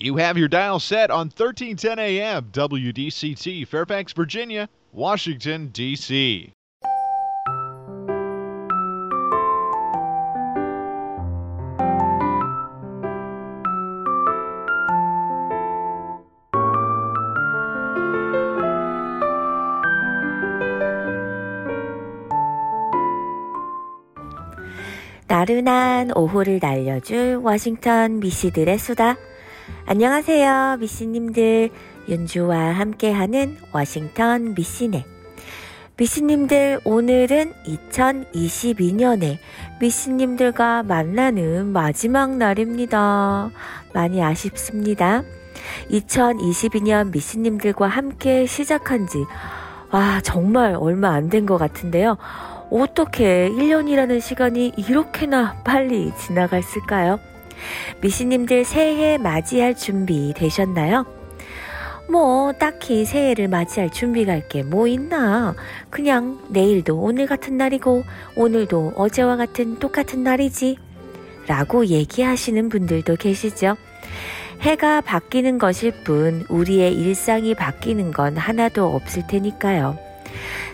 You have your dial set on 1310 AM WDCT, Fairfax, Virginia, Washington, D.C. 나른한 오후를 날려줄 워싱턴 미씨들의 수다. 안녕하세요, 미씨님들. 윤주와 함께하는 워싱턴 미씨네. 미씨님들, 오늘은 2022년에 미씨님들과 만나는 마지막 날입니다. 많이 아쉽습니다. 2022년 미씨님들과 함께 시작한 지, 와, 정말 얼마 안 된 것 같은데요. 어떻게 1년이라는 시간이 이렇게나 빨리 지나갔을까요? 미씨님들 새해 맞이할 준비 되셨나요? 뭐, 딱히 새해를 맞이할 준비가 할게 뭐 있나. 그냥 내일도 오늘 같은 날이고, 오늘도 어제와 같은 똑같은 날이지. 라고 얘기하시는 분들도 계시죠. 해가 바뀌는 것일 뿐, 우리의 일상이 바뀌는 건 하나도 없을 테니까요.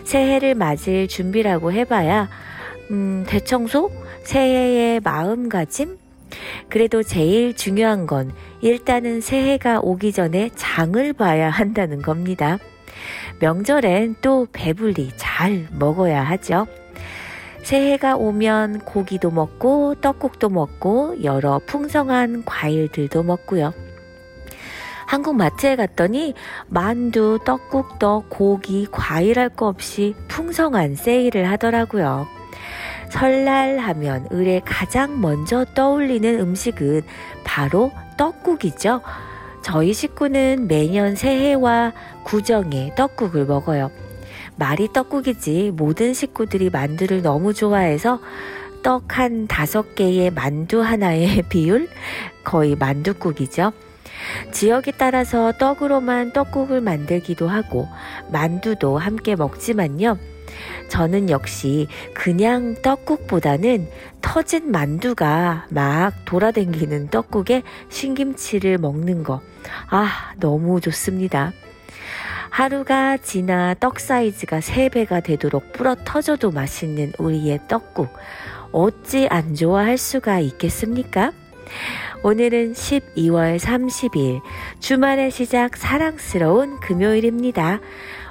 새해를 맞을 준비라고 해봐야, 음, 대청소? 새해의 마음가짐? 그래도 제일 중요한 건 일단은 새해가 오기 전에 장을 봐야 한다는 겁니다. 명절엔 또 배불리 잘 먹어야 하죠. 새해가 오면 고기도 먹고 떡국도 먹고 여러 풍성한 과일들도 먹고요. 한국 마트에 갔더니 만두, 떡국떡, 고기, 과일 할 거 없이 풍성한 세일을 하더라고요. 설날 하면 을에 가장 먼저 떠올리는 음식은 바로 떡국이죠. 저희 식구는 매년 새해와 구정에 떡국을 먹어요. 말이 떡국이지 모든 식구들이 만두를 너무 좋아해서 떡 한 다섯 개의 만두 하나의 비율? 거의 만두국이죠. 지역에 따라서 떡으로만 떡국을 만들기도 하고 만두도 함께 먹지만요. 저는 역시 그냥 떡국보다는 터진 만두가 막 돌아다니는 떡국에 신김치를 먹는 거. 아, 너무 좋습니다. 하루가 지나 떡 사이즈가 3배가 되도록 불어 터져도 맛있는 우리의 떡국. 어찌 안 좋아할 수가 있겠습니까? 오늘은 12월 30일 주말의 시작 사랑스러운 금요일입니다.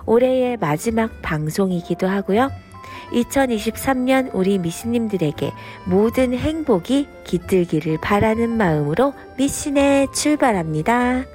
올해의 마지막 방송이기도 하고요. 2023년 우리 미신님들에게 모든 행복이 깃들기를 바라는 마음으로 미신에 출발합니다.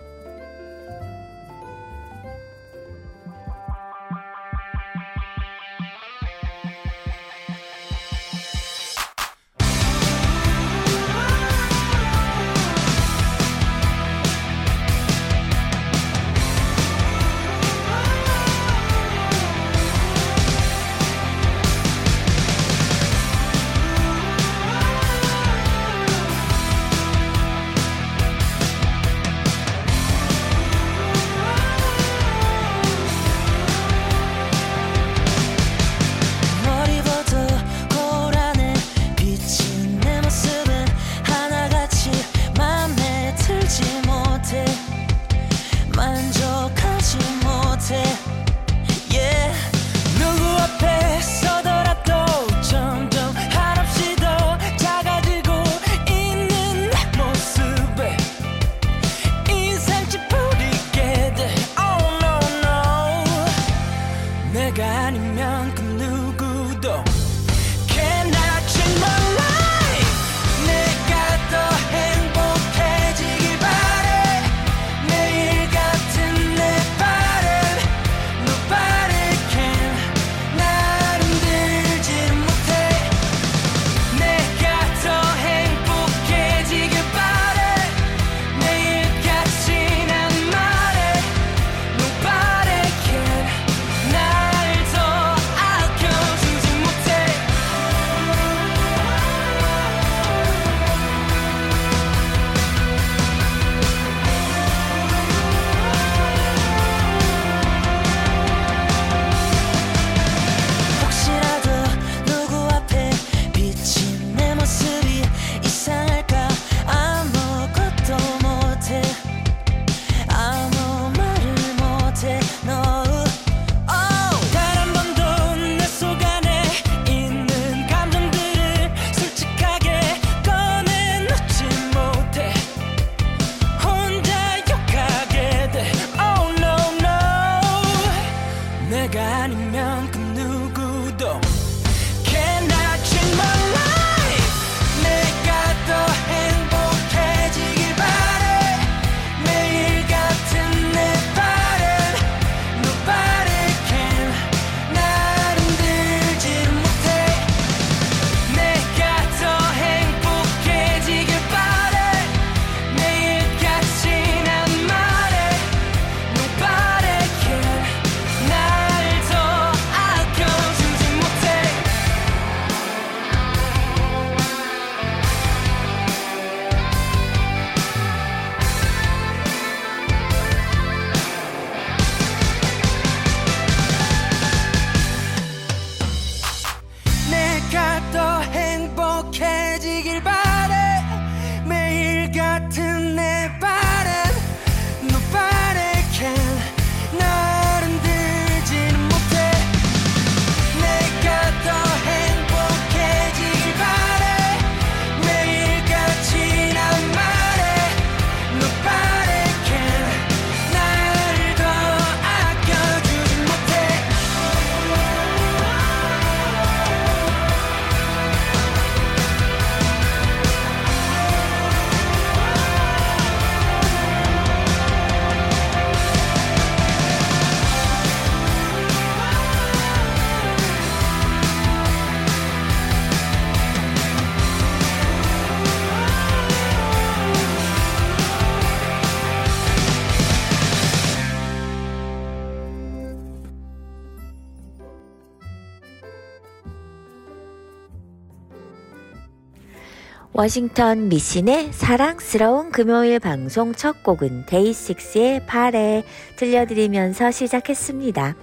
워싱턴 미신의 사랑스러운 금요일 방송 첫 곡은 데이식스의 발에 들려드리면서 시작했습니다.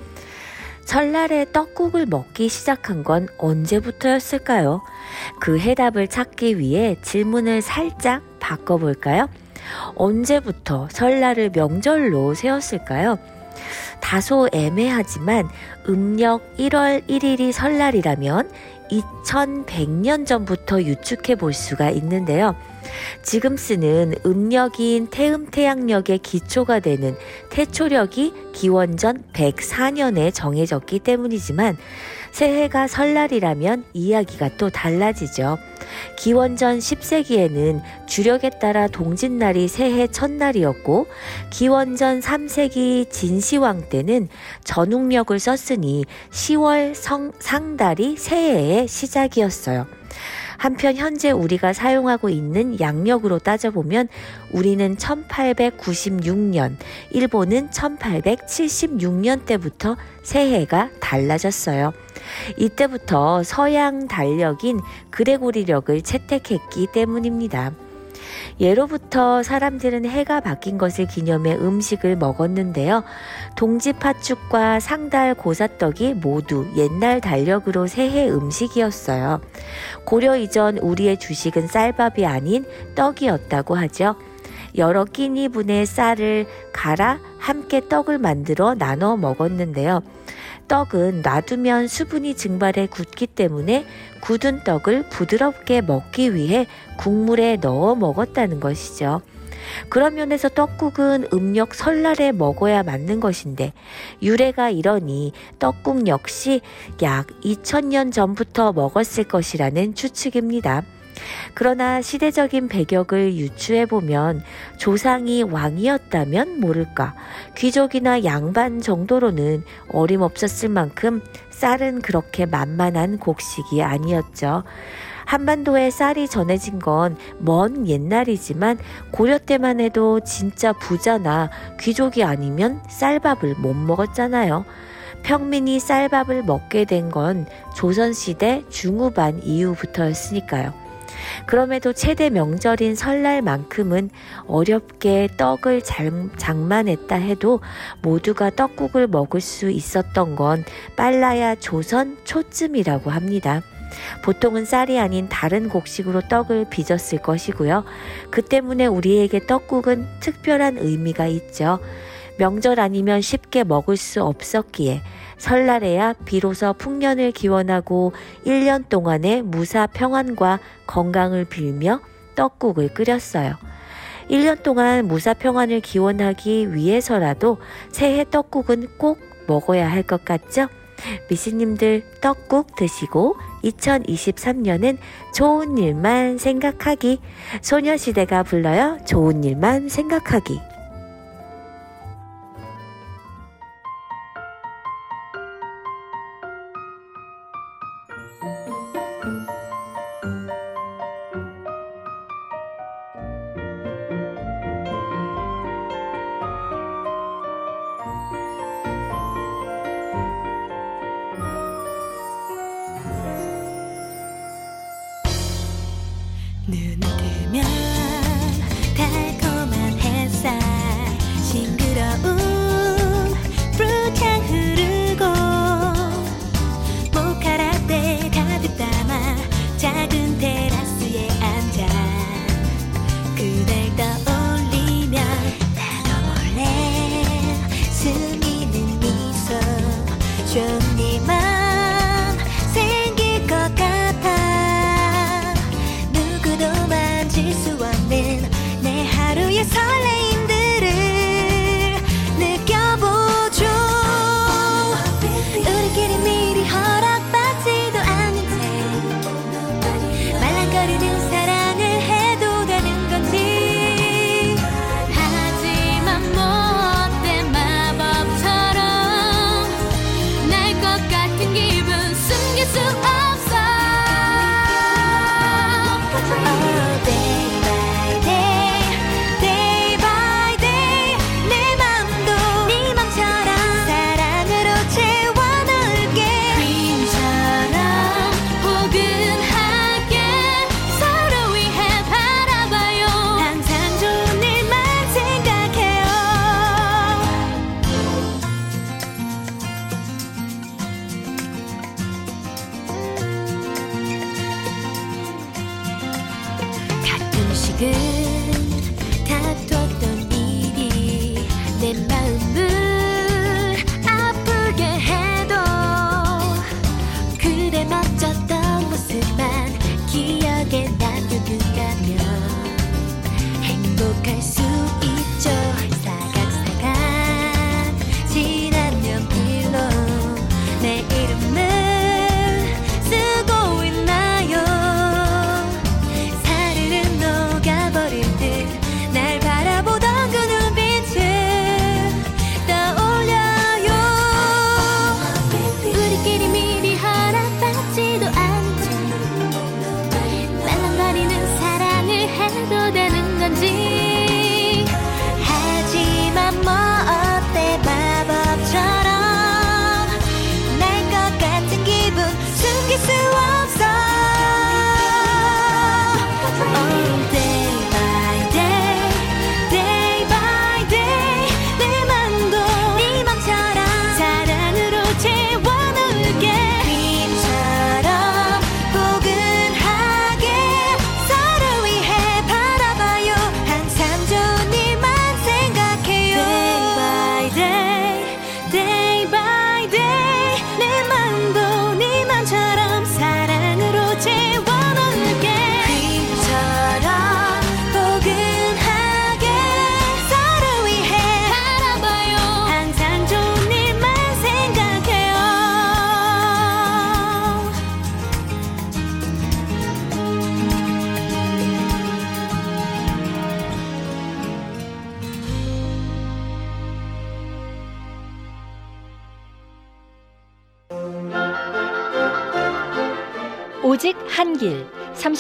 설날에 떡국을 먹기 시작한 건 언제부터였을까요? 그 해답을 찾기 위해 질문을 살짝 바꿔볼까요? 언제부터 설날을 명절로 세웠을까요? 다소 애매하지만 음력 1월 1일이 설날이라면 2100년 전부터 유축해 볼 수가 있는데요. 지금 쓰는 음력인 태음태양력의 기초가 되는 태초력이 기원전 104년에 정해졌기 때문이지만 새해가 설날이라면 이야기가 또 달라지죠. 기원전 10세기에는 주력에 따라 동짓날이 새해 첫날이었고 기원전 3세기 진시황 때는 전웅력을 썼으니 10월 성, 상달이 새해의 시작이었어요. 한편 현재 우리가 사용하고 있는 양력으로 따져보면 우리는 1896년, 일본은 1876년 때부터 새해가 달라졌어요. 이때부터 서양 달력인 그레고리력을 채택했기 때문입니다. 예로부터 사람들은 해가 바뀐 것을 기념해 음식을 먹었는데요. 동지 팥죽과 상달 고사떡이 모두 옛날 달력으로 새해 음식이었어요. 고려 이전 우리의 주식은 쌀밥이 아닌 떡이었다고 하죠. 여러 끼니분의 쌀을 갈아 함께 떡을 만들어 나눠 먹었는데요. 떡은 놔두면 수분이 증발해 굳기 때문에 굳은 떡을 부드럽게 먹기 위해 국물에 넣어 먹었다는 것이죠. 그런 면에서 떡국은 음력 설날에 먹어야 맞는 것인데 유래가 이러니 떡국 역시 약 2000년 전부터 먹었을 것이라는 추측입니다. 그러나 시대적인 배격을 유추해 보면 조상이 왕이었다면 모를까 귀족이나 양반 정도로는 어림없었을 만큼 쌀은 그렇게 만만한 곡식이 아니었죠. 한반도에 쌀이 전해진 건 먼 옛날이지만 고려 때만 해도 진짜 부자나 귀족이 아니면 쌀밥을 못 먹었잖아요. 평민이 쌀밥을 먹게 된 건 조선시대 중후반 이후부터였으니까요. 그럼에도 최대 명절인 설날만큼은 어렵게 떡을 장, 장만했다 해도 모두가 떡국을 먹을 수 있었던 건 빨라야 조선 초쯤이라고 합니다. 보통은 쌀이 아닌 다른 곡식으로 떡을 빚었을 것이고요. 그 때문에 우리에게 떡국은 특별한 의미가 있죠. 명절 아니면 쉽게 먹을 수 없었기에 설날에야 비로소 풍년을 기원하고 1년 동안의 무사 평안과 건강을 빌며 떡국을 끓였어요. 1년 동안 무사 평안을 기원하기 위해서라도 새해 떡국은 꼭 먹어야 할 것 같죠? 미씨님들 떡국 드시고 2023년은 좋은 일만 생각하기. 소녀시대가 불러요. 좋은 일만 생각하기.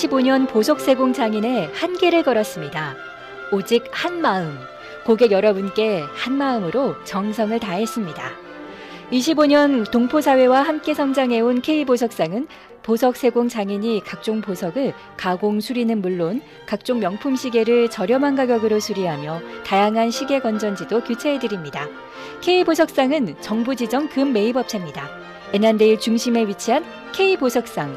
35년 보석세공 장인의 한길을 걸었습니다. 오직 한 마음, 고객 여러분께 한 마음으로 정성을 다했습니다. 25년 동포사회와 함께 성장해온 K보석상은 보석 세공 장인이 각종 보석을 가공 수리는 물론 각종 명품 시계를 저렴한 가격으로 수리하며 다양한 시계 건전지도 교체해드립니다. K보석상은 정부 지정 금 매입업체입니다. 애난데일 중심에 위치한 K보석상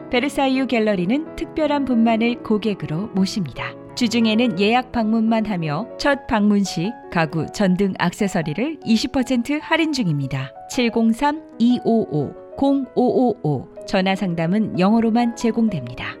베르사유 갤러리는 특별한 분만을 고객으로 모십니다. 주중에는 예약 방문만 하며 첫 방문 시 가구 전등 액세서리를 20% 할인 중입니다. 703-255-0555 전화 상담은 영어로만 제공됩니다.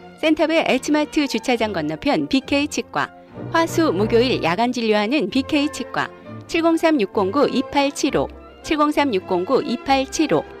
센터빌 H마트 주차장 건너편 BK 치과, 화수 목요일 야간 진료하는 BK 치과, 703-609-2875, 703-609-2875.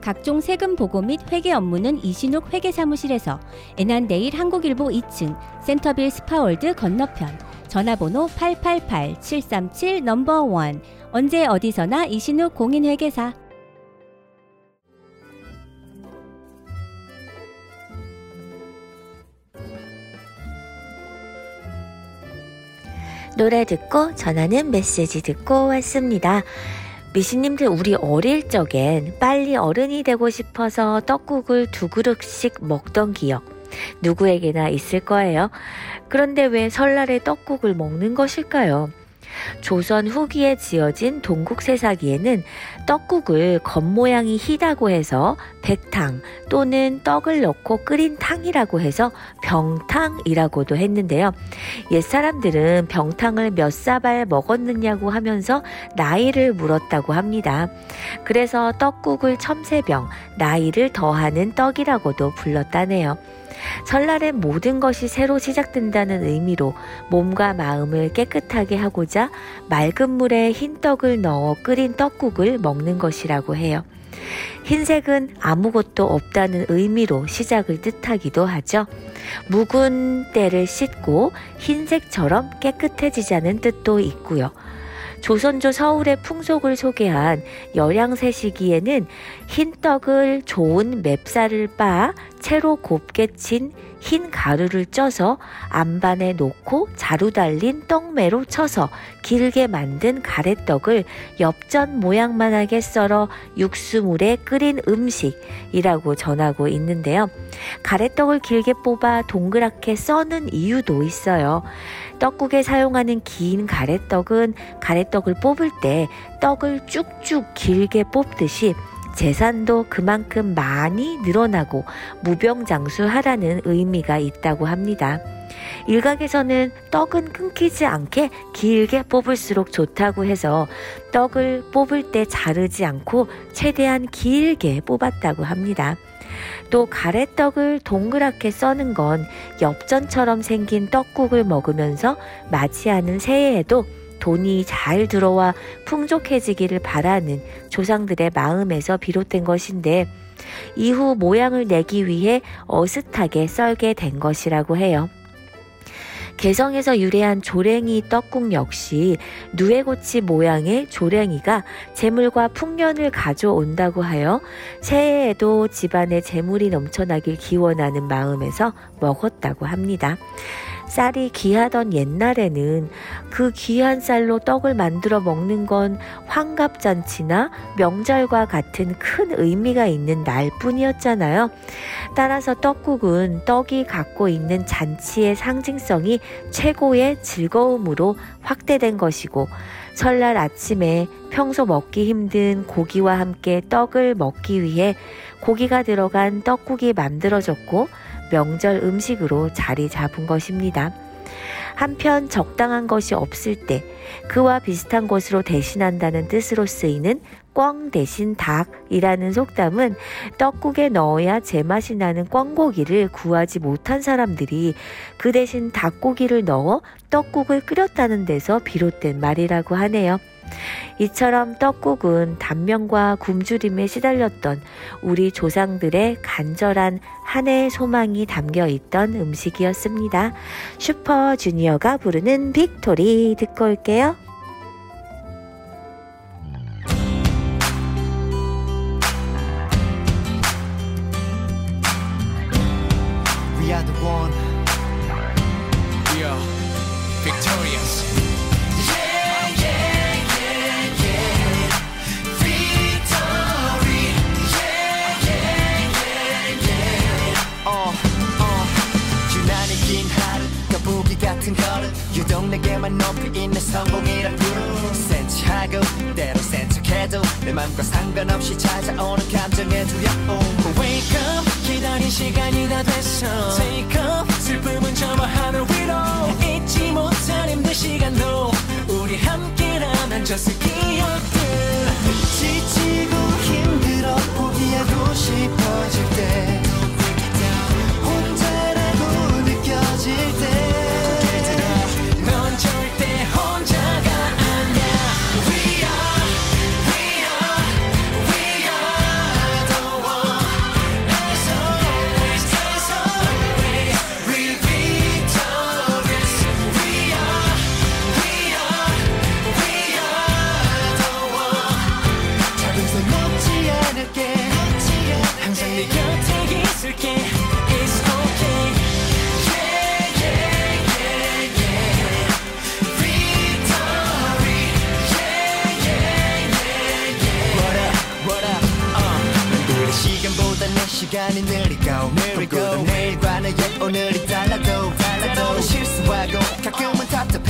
각종 세금 보고 및 회계 업무는 이신욱 회계사무실에서 애난데일 한국일보 2층 센터빌 스파월드 건너편 전화번호 888-737 number one 언제 어디서나 이신욱 공인회계사 노래 듣고 전하는 메시지 듣고 왔습니다. 미신님들 우리 어릴 적엔 빨리 어른이 되고 싶어서 떡국을 두 그릇씩 먹던 기억 누구에게나 있을 거예요. 그런데 왜 설날에 떡국을 먹는 것일까요? 조선 후기에 지어진 동국세사기에는 떡국을 겉모양이 희다고 해서 백탕 또는 떡을 넣고 끓인 탕이라고 해서 병탕이라고도 했는데요. 옛사람들은 병탕을 몇 사발 먹었느냐고 하면서 나이를 물었다고 합니다. 그래서 떡국을 첨세병, 나이를 더하는 떡이라고도 불렀다네요. 설날엔 모든 것이 새로 시작된다는 의미로 몸과 마음을 깨끗하게 하고자 맑은 물에 흰 떡을 넣어 끓인 떡국을 먹는 것이라고 해요. 흰색은 아무것도 없다는 의미로 시작을 뜻하기도 하죠. 묵은 때를 씻고 흰색처럼 깨끗해지자는 뜻도 있고요. 조선조 서울의 풍속을 소개한 열양세 시기에는 흰 떡을 좋은 맵쌀을 빻아 채로 곱게 친 흰 가루를 쪄서 안반에 놓고 자루 달린 떡매로 쳐서 길게 만든 가래떡을 엽전 모양만하게 썰어 육수물에 끓인 음식이라고 전하고 있는데요. 가래떡을 길게 뽑아 동그랗게 써는 이유도 있어요. 떡국에 사용하는 긴 가래떡은 가래떡을 뽑을 때 떡을 쭉쭉 길게 뽑듯이 재산도 그만큼 많이 늘어나고 무병장수하라는 의미가 있다고 합니다. 일각에서는 떡은 끊기지 않게 길게 뽑을수록 좋다고 해서 떡을 뽑을 때 자르지 않고 최대한 길게 뽑았다고 합니다. 또 가래떡을 동그랗게 써는 건 엽전처럼 생긴 떡국을 먹으면서 맞이하는 새해에도 돈이 잘 들어와 풍족해지기를 바라는 조상들의 마음에서 비롯된 것인데 이후 모양을 내기 위해 어슷하게 썰게 된 것이라고 해요. 개성에서 유래한 조랭이 떡국 역시 누에고치 모양의 조랭이가 재물과 풍년을 가져온다고 하여 새해에도 집안에 재물이 넘쳐나길 기원하는 마음에서 먹었다고 합니다. 쌀이 귀하던 옛날에는 그 귀한 쌀로 떡을 만들어 먹는 건 환갑잔치나 명절과 같은 큰 의미가 있는 날 뿐이었잖아요. 따라서 떡국은 떡이 갖고 있는 잔치의 상징성이 최고의 즐거움으로 확대된 것이고 설날 아침에 평소 먹기 힘든 고기와 함께 떡을 먹기 위해 고기가 들어간 떡국이 만들어졌고 명절 음식으로 자리 잡은 것입니다. 한편 적당한 것이 없을 때 그와 비슷한 것으로 대신한다는 뜻으로 쓰이는 꿩 대신 닭이라는 속담은 떡국에 넣어야 제맛이 나는 꿩고기를 구하지 못한 사람들이 그 대신 닭고기를 넣어 떡국을 끓였다는 데서 비롯된 말이라고 하네요. 이처럼 떡국은 단면과 굶주림에 시달렸던 우리 조상들의 간절한 한 해의 소망이 담겨 있던 음식이었습니다. 슈퍼주니어가 부르는 Victory 듣고 올게요.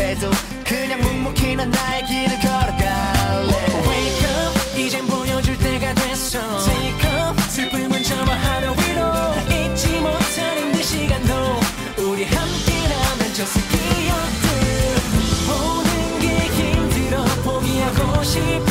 답답해도 그냥 묵묵히 난 나의 길을 걸어갈래. Wake up 이젠 보여줄 때가 됐어. Take up 슬픔은 저마 하늘 위로. 잊지 못할 힘든 시간도 우리 함께라면 졌을 기억들 모든 게 힘들어 포기하고 싶을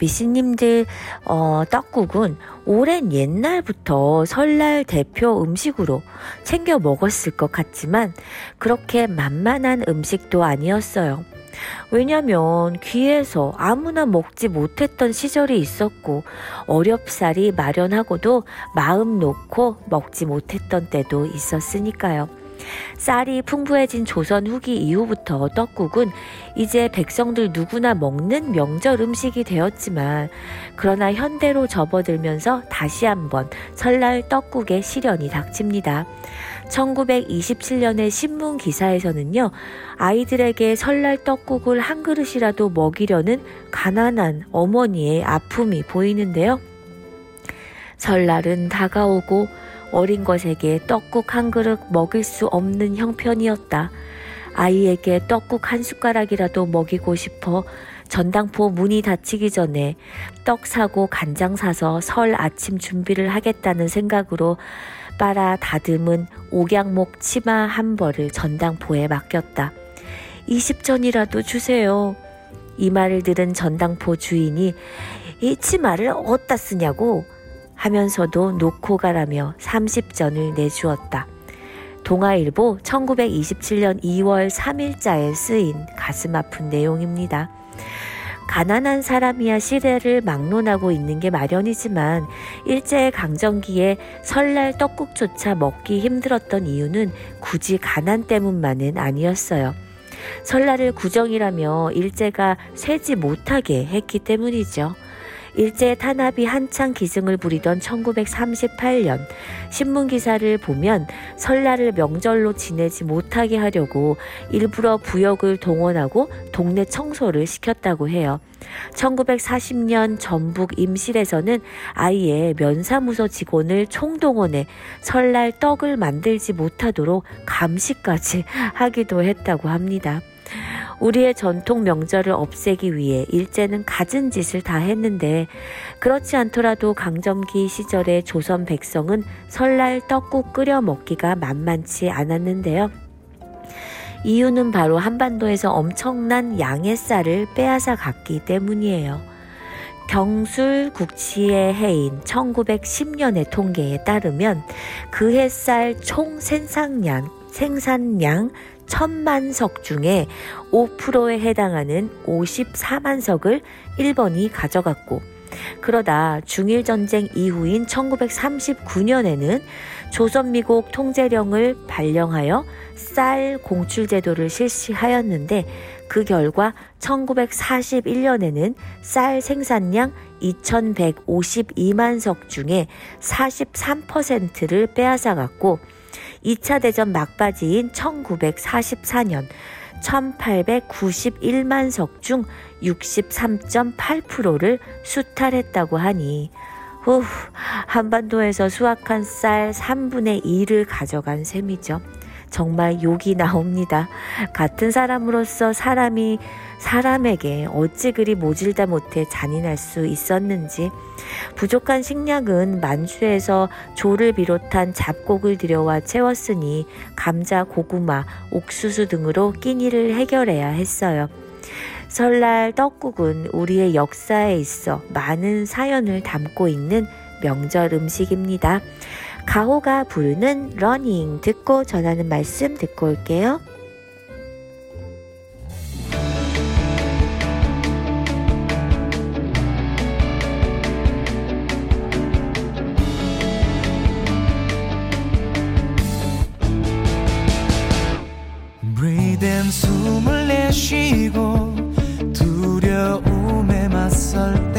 미씨님들 어, 떡국은 오랜 옛날부터 설날 대표 음식으로 챙겨 먹었을 것 같지만 그렇게 만만한 음식도 아니었어요. 왜냐면 귀에서 아무나 먹지 못했던 시절이 있었고 어렵사리 마련하고도 마음 놓고 먹지 못했던 때도 있었으니까요. 쌀이 풍부해진 조선 후기 이후부터 떡국은 이제 백성들 누구나 먹는 명절 음식이 되었지만 그러나 현대로 접어들면서 다시 한번 설날 떡국의 시련이 닥칩니다. 1927년의 신문 기사에서는요, 아이들에게 설날 떡국을 한 그릇이라도 먹이려는 가난한 어머니의 아픔이 보이는데요. 설날은 다가오고 어린 것에게 떡국 한 그릇 먹일 수 없는 형편이었다. 아이에게 떡국 한 숟가락이라도 먹이고 싶어 전당포 문이 닫히기 전에 떡 사고 간장 사서 설 아침 준비를 하겠다는 생각으로 빨아 다듬은 옥양목 치마 한 벌을 전당포에 맡겼다. 20전이라도 주세요. 이 말을 들은 전당포 주인이 이 치마를 어디다 쓰냐고 하면서도 놓고 가라며 30전을 내주었다. 동아일보 1927년 2월 3일자에 쓰인 가슴 아픈 내용입니다. 가난한 사람이야 시대를 막론하고 있는 게 마련이지만 일제 강점기에 설날 떡국조차 먹기 힘들었던 이유는 굳이 가난 때문만은 아니었어요. 설날을 구정이라며 일제가 세지 못하게 했기 때문이죠. 일제 탄압이 한창 기승을 부리던 1938년 신문 기사를 보면 설날을 명절로 지내지 못하게 하려고 일부러 부역을 동원하고 동네 청소를 시켰다고 해요. 1940년 전북 임실에서는 아예 면사무소 직원을 총동원해 설날 떡을 만들지 못하도록 감시까지 하기도 했다고 합니다. 우리의 전통 명절을 없애기 위해 일제는 갖은 짓을 다 했는데 그렇지 않더라도 강점기 시절의 조선 백성은 설날 떡국 끓여 먹기가 만만치 않았는데요. 이유는 바로 한반도에서 엄청난 양의 쌀을 빼앗아 갔기 때문이에요. 경술 국치의 해인 1910년의 통계에 따르면 그해 쌀 총 생산량, 생산량 천만 석 중에 5%에 해당하는 54만 석을 일본이 가져갔고 그러다 중일전쟁 이후인 1939년에는 조선미국 통제령을 발령하여 쌀 공출 제도를 실시하였는데 그 결과 1941년에는 쌀 생산량 2152만 석 중에 43%를 빼앗아갔고 2차 대전 막바지인 1944년 1891만 석 중 63.8%를 수탈했다고 하니 후, 한반도에서 수확한 쌀 3분의 2를 가져간 셈이죠. 정말 욕이 나옵니다. 같은 사람으로서 사람이 사람에게 어찌 그리 모질다 못해 잔인할 수 있었는지 부족한 식량은 만주에서 조를 비롯한 잡곡을 들여와 채웠으니 감자, 고구마, 옥수수 등으로 끼니를 해결해야 했어요. 설날 떡국은 우리의 역사에 있어 많은 사연을 담고 있는 명절 음식입니다. 가호가 부르는 Running 듣고 전하는 말씀 듣고 올게요. 숨을 내쉬고 두려움에 맞설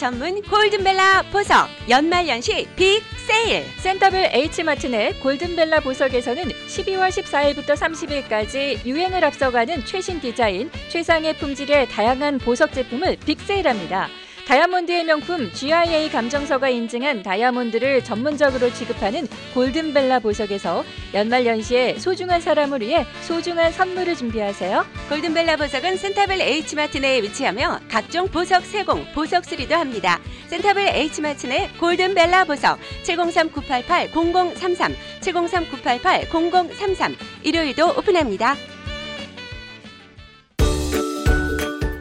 전문 골든벨라 보석 연말연시 빅 세일 센터빌 H마트 내 골든벨라 보석에서는 12월 14일부터 30일까지 유행을 앞서가는 최신 디자인, 최상의 품질의 다양한 보석 제품을 빅세일합니다. 다이아몬드의 명품 GIA 감정서가 인증한 다이아몬드를 전문적으로 취급하는 골든벨라 보석에서 연말연시에 소중한 사람을 위해 소중한 선물을 준비하세요. 골든벨라 보석은 센터벨 H마트 내에 위치하며 각종 보석 세공, 보석 수리도 합니다. 센터빌 H마트 내 골든벨라 보석 703-988-0033 703-988-0033 일요일도 오픈합니다.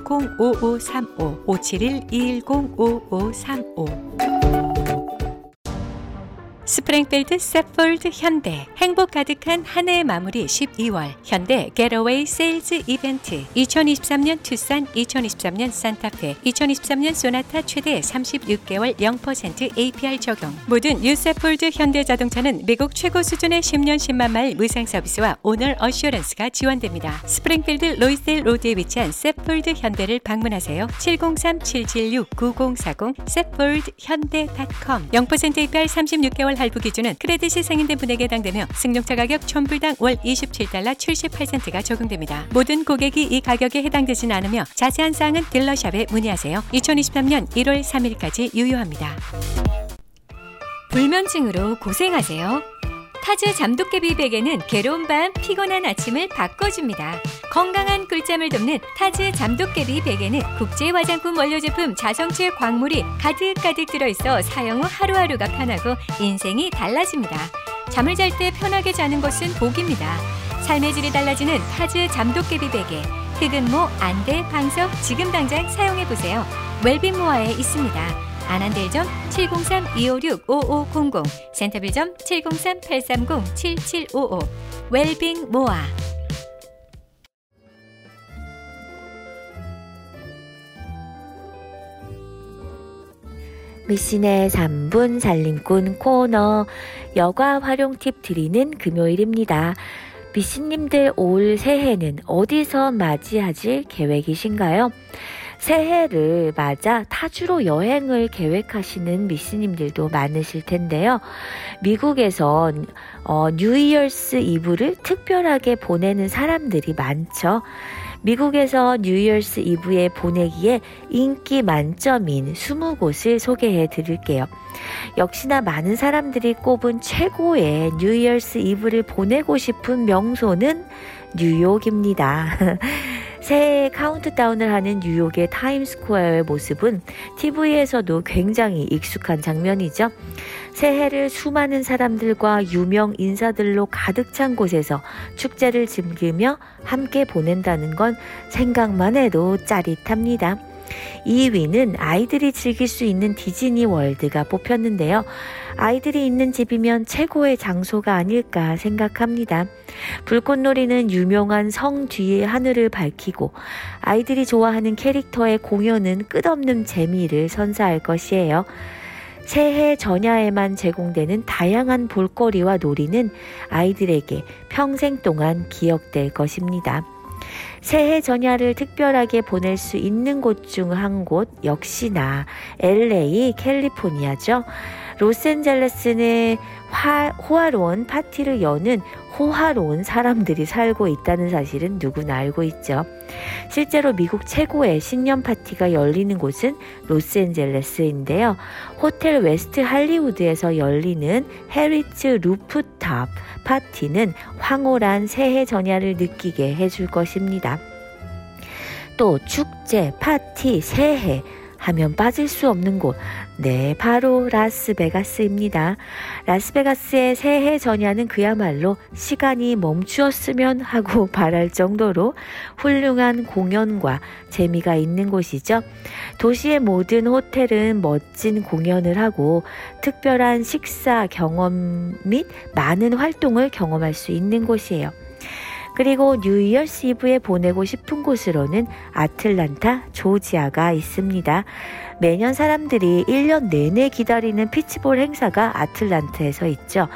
5535 571 210 5535 스프링필드 세폴드 현대 행복 가득한 한 해의 마무리 12월 현대 Getaway Sales Event 2023년 투싼 2023년 산타페 2023년 소나타 최대 36개월 0% APR 적용 모든 new 세폴드 현대자동차는 미국 최고 수준의 10년 10만 마일 무상 서비스와 Owner Assurance가 지원됩니다. 스프링필드 로이스데일 로드에 위치한 세폴드 현대를 방문하세요. 703-776-9040 세폴드 현대.com 0% APR 36개월 할부 기준은 credit이 승인된 분에게 해당되며 승용차 가격 1000불당 월 27달러 78센트가 적용됩니다. 모든 고객이 이 가격에 해당되진 않으며 자세한 사항은 딜러샵에 문의하세요. 2023년 1월 3일까지 유효합니다. 불면증으로 고생하세요. 타즈 잠도깨비 베개는 괴로운 밤, 피곤한 아침을 바꿔줍니다. 건강한 꿀잠을 돕는 타즈 잠도깨비 베개는 국제 화장품 원료 제품 자성체 광물이 가득가득 들어있어 사용 후 하루하루가 편하고 인생이 달라집니다. 잠을 잘 때 편하게 자는 것은 복입니다. 삶의 질이 달라지는 타즈 잠도깨비 베개. 흑은모, 안대, 방석 지금 당장 사용해 보세요. 웰빙모아에 있습니다. 안한델점 703-256-5500 센터빌점 703-830-7755 웰빙 모아 미씨의 3분 살림꾼 코너 여가 활용 팁 드리는 금요일입니다. 미씨님들 올 새해는 어디서 맞이하실 계획이신가요? 새해를 맞아 타주로 여행을 계획하시는 미씨님들도 많으실 텐데요. 미국에선 어, New Year's Eve를 특별하게 보내는 사람들이 많죠. 미국에서 New Year's Eve에 보내기에 인기 만점인 20곳을 소개해 드릴게요. 역시나 많은 사람들이 꼽은 최고의 New Year's Eve를 보내고 싶은 명소는 뉴욕입니다. 새해 카운트다운을 하는 뉴욕의 타임스퀘어의 모습은 TV에서도 굉장히 익숙한 장면이죠. 새해를 수많은 사람들과 유명 인사들로 가득 찬 곳에서 축제를 즐기며 함께 보낸다는 건 생각만 해도 짜릿합니다. 2위는 아이들이 즐길 수 있는 디즈니 월드가 뽑혔는데요. 아이들이 있는 집이면 최고의 장소가 아닐까 생각합니다. 불꽃놀이는 유명한 성 뒤의 하늘을 밝히고 아이들이 좋아하는 캐릭터의 공연은 끝없는 재미를 선사할 것이에요. 새해 전야에만 제공되는 다양한 볼거리와 놀이는 아이들에게 평생 동안 기억될 것입니다. 새해 전야를 특별하게 보낼 수 있는 곳 중 한 곳 역시나 LA 캘리포니아죠. 로스앤젤레스는 화, 호화로운 파티를 여는 호화로운 사람들이 살고 있다는 사실은 누구나 알고 있죠. 실제로 미국 최고의 신년 파티가 열리는 곳은 로스앤젤레스인데요. 호텔 웨스트 할리우드에서 열리는 헤리츠 루프탑 파티는 황홀한 새해 전야를 느끼게 해줄 것입니다. 또 축제, 파티, 새해 하면 빠질 수 없는 곳. 네, 바로 라스베가스입니다. 라스베가스의 새해 전야는 그야말로 시간이 멈추었으면 하고 바랄 정도로 훌륭한 공연과 재미가 있는 곳이죠. 도시의 모든 호텔은 멋진 공연을 하고 특별한 식사 경험 및 많은 활동을 경험할 수 있는 곳이에요. 그리고 뉴이얼스 이브에 보내고 싶은 곳으로는 아틀란타, 조지아가 있습니다. 매년 사람들이 1년 내내 기다리는 피치볼 행사가 아틀란타에서 있죠.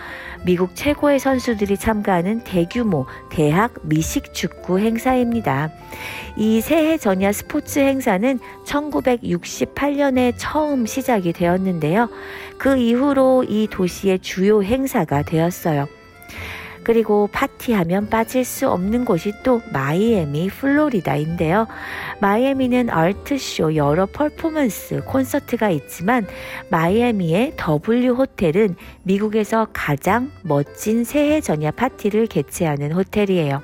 미국 최고의 선수들이 참가하는 대규모 대학 미식 축구 행사입니다. 이 새해 전야 스포츠 행사는 1968년에 처음 시작이 되었는데요. 그 이후로 이 도시의 주요 행사가 되었어요. 그리고 파티하면 빠질 수 없는 곳이 또 마이애미, 플로리다인데요. 마이애미는 art show 여러 퍼포먼스, 콘서트가 있지만 마이애미의 W 호텔은 미국에서 가장 멋진 새해 전야 파티를 개최하는 호텔이에요.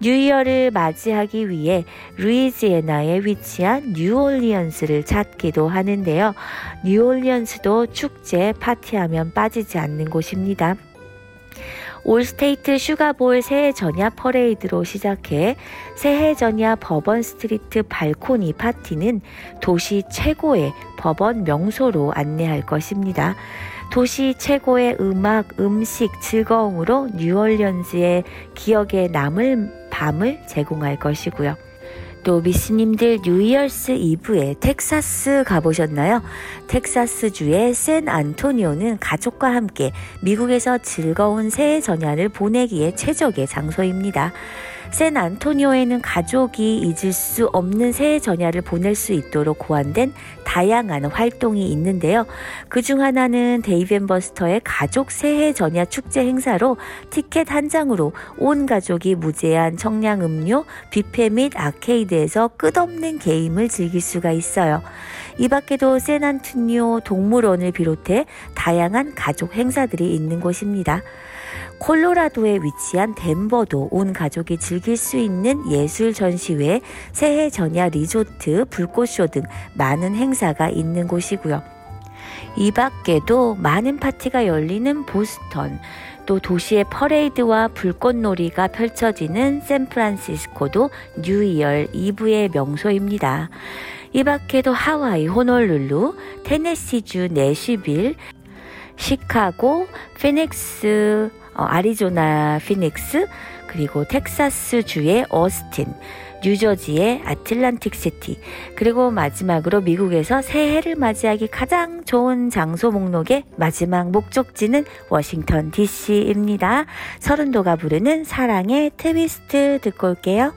New Year를 맞이하기 위해 루이지애나에 위치한 뉴올리언스를 찾기도 하는데요. 뉴올리언스도 축제 파티하면 빠지지 않는 곳입니다. 올스테이트 슈가볼 새해 전야 퍼레이드로 시작해 새해 전야 버번 스트리트 발코니 파티는 도시 최고의 버번 명소로 안내할 것입니다. 도시 최고의 음악, 음식, 즐거움으로 뉴올리언스의 기억에 남을 밤을 제공할 것이고요. 또 미씨님들 New Year's Eve에 텍사스 가보셨나요? 텍사스주의 샌 안토니오는 가족과 함께 미국에서 즐거운 새해 전야를 보내기에 최적의 장소입니다. 샌 안토니오에는 가족이 잊을 수 없는 새해 전야를 보낼 수 있도록 고안된 다양한 활동이 있는데요. 그 중 하나는 데이브 앤 버스터의 가족 새해 전야 축제 행사로 티켓 한 장으로 온 가족이 무제한 청량 음료, 뷔페 및 아케이드에서 끝없는 게임을 즐길 수가 있어요. 이 밖에도 샌안토니오 동물원을 비롯해 다양한 가족 행사들이 있는 곳입니다. 콜로라도에 위치한 덴버도 온 가족이 즐길 수 있는 예술 전시회, 새해 전야 리조트, 불꽃쇼 등 많은 행사가 있는 곳이고요. 이 밖에도 많은 파티가 열리는 보스턴, 또 도시의 퍼레이드와 불꽃놀이가 펼쳐지는 샌프란시스코도 New Year Eve의 명소입니다. 이 밖에도 하와이 호놀룰루, 테네시주 내시빌, 시카고, 피닉스, 어, 아리조나 피닉스, 그리고 텍사스 주의 어스틴, 뉴저지의 아틀란틱 시티, 그리고 마지막으로 미국에서 새해를 맞이하기 가장 좋은 장소 목록의 마지막 목적지는 워싱턴 DC입니다. 서른도가 부르는 사랑의 트위스트 듣고 올게요.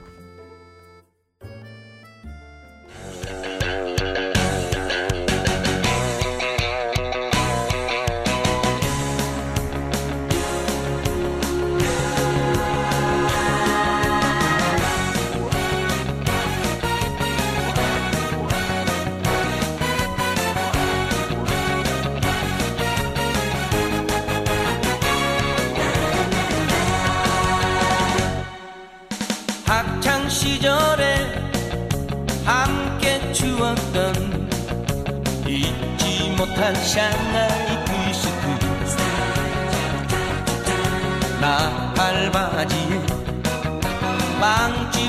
못할 샹하이 트위스트 나 알바지에 빵집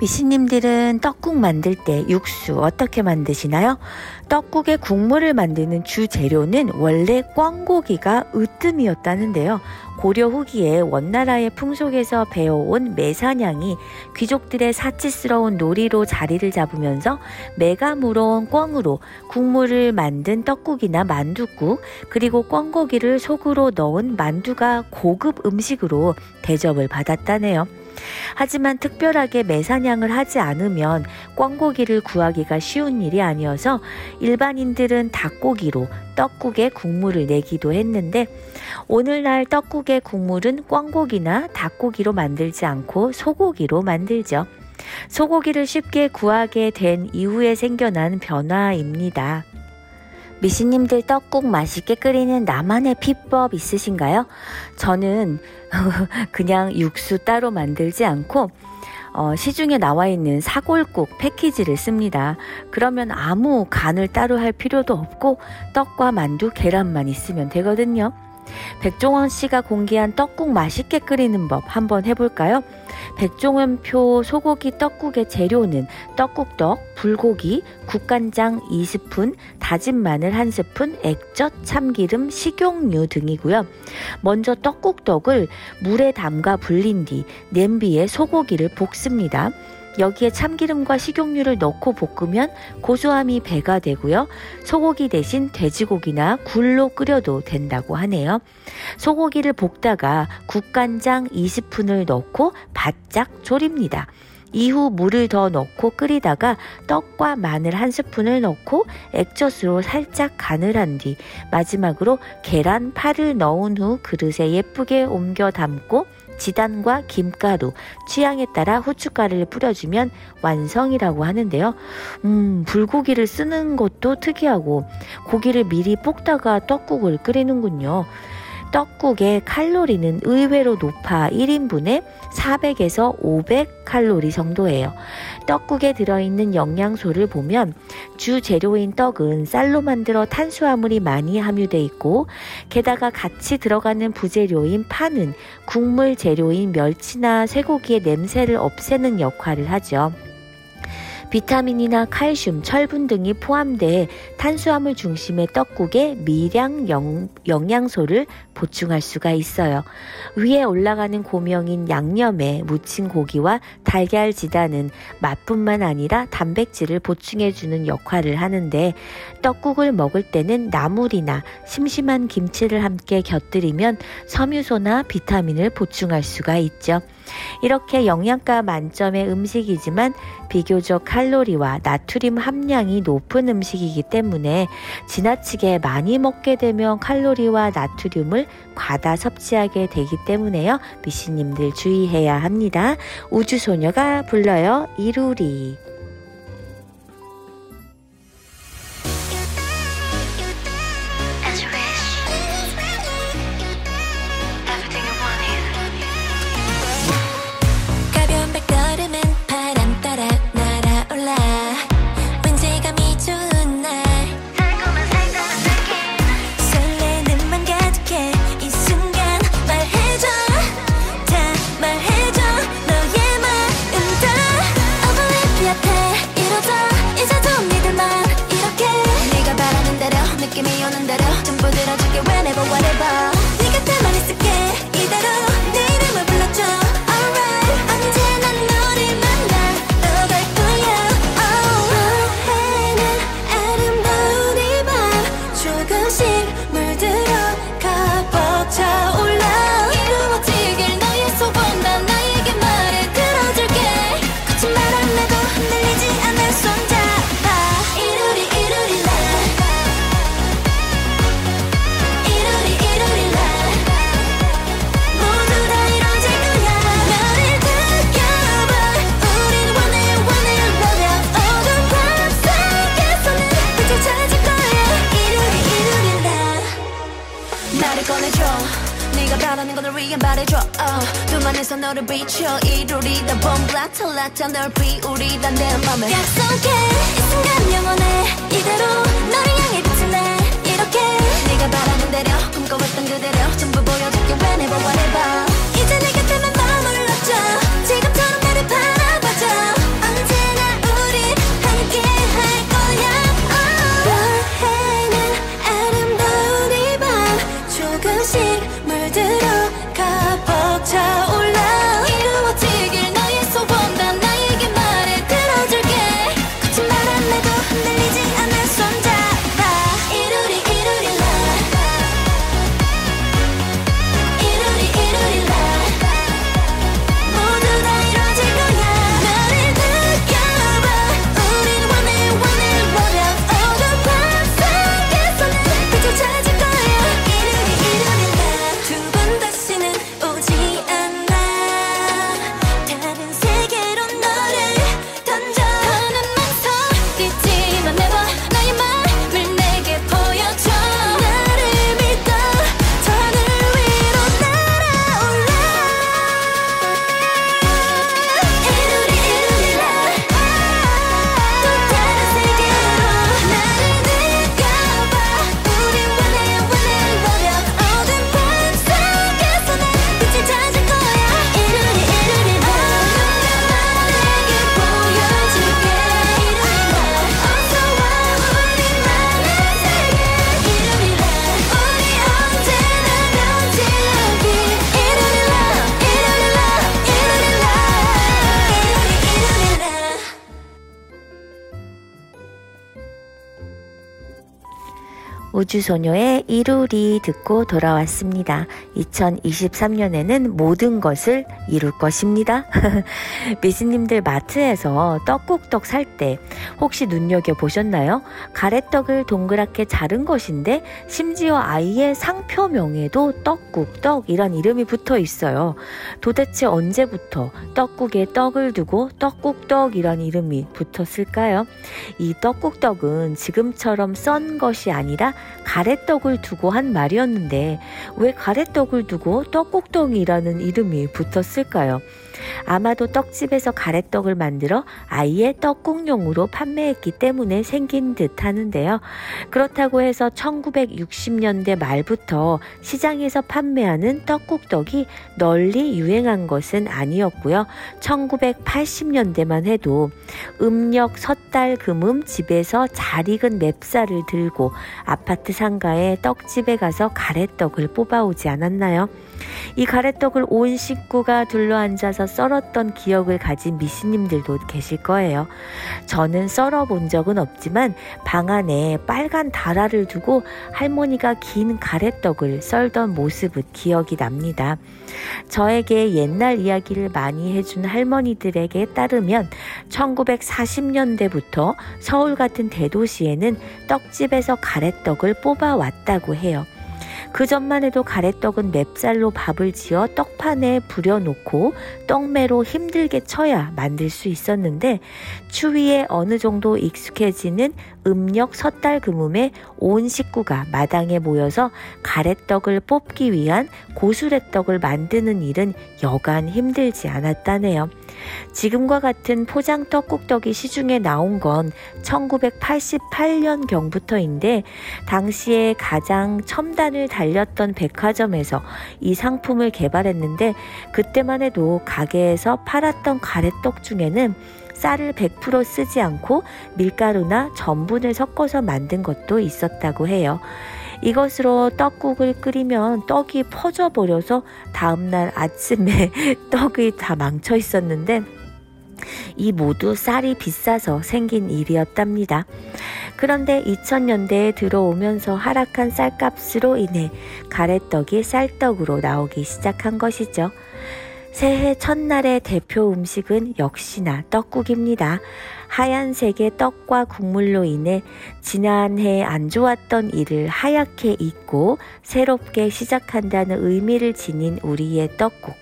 미신님들은 떡국 만들 때 육수 어떻게 만드시나요? 떡국의 국물을 만드는 주 재료는 원래 꿩고기가 으뜸이었다는데요. 고려 후기에 원나라의 풍속에서 배워온 매사냥이 귀족들의 사치스러운 놀이로 자리를 잡으면서 매가 물어온 꿩으로 국물을 만든 떡국이나 만두국 그리고 꿩고기를 속으로 넣은 만두가 고급 음식으로 대접을 받았다네요. 하지만 특별하게 매사냥을 하지 않으면 꿩고기를 구하기가 쉬운 일이 아니어서 일반인들은 닭고기로 떡국에 국물을 내기도 했는데 오늘날 떡국의 국물은 꿩고기나 닭고기로 만들지 않고 소고기로 만들죠. 소고기를 쉽게 구하게 된 이후에 생겨난 변화입니다. 미신님들 떡국 맛있게 끓이는 나만의 비법 있으신가요? 저는 그냥 육수 따로 만들지 않고 어, 시중에 나와 있는 사골국 패키지를 씁니다. 그러면 아무 간을 따로 할 필요도 없고 떡과 만두, 계란만 있으면 되거든요. 백종원 씨가 공개한 떡국 맛있게 끓이는 법 한번 해볼까요? 백종원표 소고기 떡국의 재료는 떡국떡, 불고기, 국간장 2스푼, 다진 마늘 1스푼, 액젓, 참기름, 식용유 등이고요. 먼저 떡국떡을 물에 담가 불린 뒤 냄비에 소고기를 볶습니다. 여기에 참기름과 식용유를 넣고 볶으면 고소함이 배가 되고요. 소고기 대신 돼지고기나 굴로 끓여도 된다고 하네요. 소고기를 볶다가 국간장 2스푼을 넣고 바짝 졸입니다. 이후 물을 더 넣고 끓이다가 떡과 마늘 한 스푼을 넣고 액젓으로 살짝 간을 한 뒤 마지막으로 계란 파를 넣은 후 그릇에 예쁘게 옮겨 담고 지단과 김가루, 취향에 따라 후춧가루를 뿌려주면 완성이라고 하는데요. 음, 불고기를 쓰는 것도 특이하고 고기를 미리 볶다가 떡국을 끓이는군요. 떡국의 칼로리는 의외로 높아 1인분에 400에서 500 칼로리 정도예요. 떡국에 들어있는 영양소를 보면 주 재료인 떡은 쌀로 만들어 탄수화물이 많이 함유돼 있고 게다가 같이 들어가는 부재료인 파는 국물 재료인 멸치나 쇠고기의 냄새를 없애는 역할을 하죠. 비타민이나 칼슘, 철분 등이 포함돼 탄수화물 중심의 떡국에 미량 영, 영양소를 보충할 수가 있어요. 위에 올라가는 고명인 양념에 묻힌 고기와 달걀 지단은 맛뿐만 아니라 단백질을 보충해주는 역할을 하는데 떡국을 먹을 때는 나물이나 심심한 김치를 함께 곁들이면 섬유소나 비타민을 보충할 수가 있죠. 이렇게 영양가 만점의 음식이지만 비교적 칼로리와 나트륨 함량이 높은 음식이기 때문에 지나치게 많이 먹게 되면 칼로리와 나트륨을 과다 섭취하게 되기 때문에요. 미씨님들 주의해야 합니다. 우주소녀가 불러요. 이루리. 우주소녀의 이루리 듣고 돌아왔습니다. 2023년에는 모든 것을 이룰 것입니다. 미스님들 마트에서 떡국떡 살 때 혹시 눈여겨보셨나요? 가래떡을 동그랗게 자른 것인데 심지어 아이의 상표명에도 떡국떡이란 이름이 붙어 있어요. 도대체 언제부터 떡국에 떡을 두고 떡국떡이란 이름이 붙었을까요? 이 떡국떡은 지금처럼 썬 것이 아니라 가래떡을 두고 한 말이었는데 왜 가래떡을 두고 떡국떡이라는 이름이 붙었을까요? 아마도 떡집에서 가래떡을 만들어 아예 떡국용으로 판매했기 때문에 생긴 듯 하는데요. 그렇다고 해서 1960년대 말부터 시장에서 판매하는 떡국떡이 널리 유행한 것은 아니었고요. 1980년대만 해도 음력 섣달 금음 집에서 잘 익은 맵쌀을 들고 아파트 상가에 떡집에 가서 가래떡을 뽑아오지 않았나요? 이 가래떡을 온 식구가 둘러앉아서 썰었던 기억을 가진 미씨님들도 계실 거예요. 저는 썰어 본 적은 없지만 방 안에 빨간 다라를 두고 할머니가 긴 가래떡을 썰던 모습은 기억이 납니다. 저에게 옛날 이야기를 많이 해준 할머니들에게 따르면 1940년대부터 서울 같은 대도시에는 떡집에서 가래떡을 뽑아왔다고 해요. 그 전만 해도 가래떡은 맵쌀로 밥을 지어 떡판에 부려놓고 떡매로 힘들게 쳐야 만들 수 있었는데 추위에 어느 정도 익숙해지는 음력 섣달 금음에 온 식구가 마당에 모여서 가래떡을 뽑기 위한 고수래떡을 만드는 일은 여간 힘들지 않았다네요. 지금과 같은 포장 떡국떡이 시중에 나온 건 1988년 경부터인데 당시에 가장 첨단을 달렸던 백화점에서 이 상품을 개발했는데 그때만 해도 가게에서 팔았던 가래떡 중에는 쌀을 100% 쓰지 않고 밀가루나 전분을 섞어서 만든 것도 있었다고 해요. 이것으로 떡국을 끓이면 떡이 퍼져버려서 다음날 아침에 떡이 다 망쳐 있었는데 이 모두 쌀이 비싸서 생긴 일이었답니다. 그런데 2000년대에 들어오면서 하락한 쌀값으로 인해 가래떡이 쌀떡으로 나오기 시작한 것이죠. 새해 첫날의 대표 음식은 역시나 떡국입니다. 하얀색의 떡과 국물로 인해 지난해 안 좋았던 일을 하얗게 잊고 새롭게 시작한다는 의미를 지닌 우리의 떡국.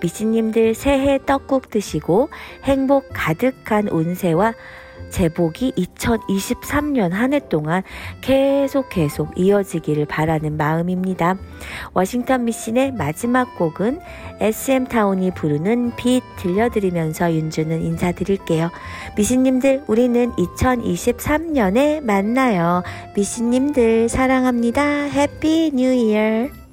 미신님들 새해 떡국 드시고 행복 가득한 운세와 제복이 2023년 한 해 동안 계속 계속 이어지기를 바라는 마음입니다. 워싱턴 미신의 마지막 곡은 SM타운이 부르는 빛 들려드리면서 윤주는 인사드릴게요. 미신님들 우리는 2023년에 만나요. 미신님들 사랑합니다. 해피 뉴 이어.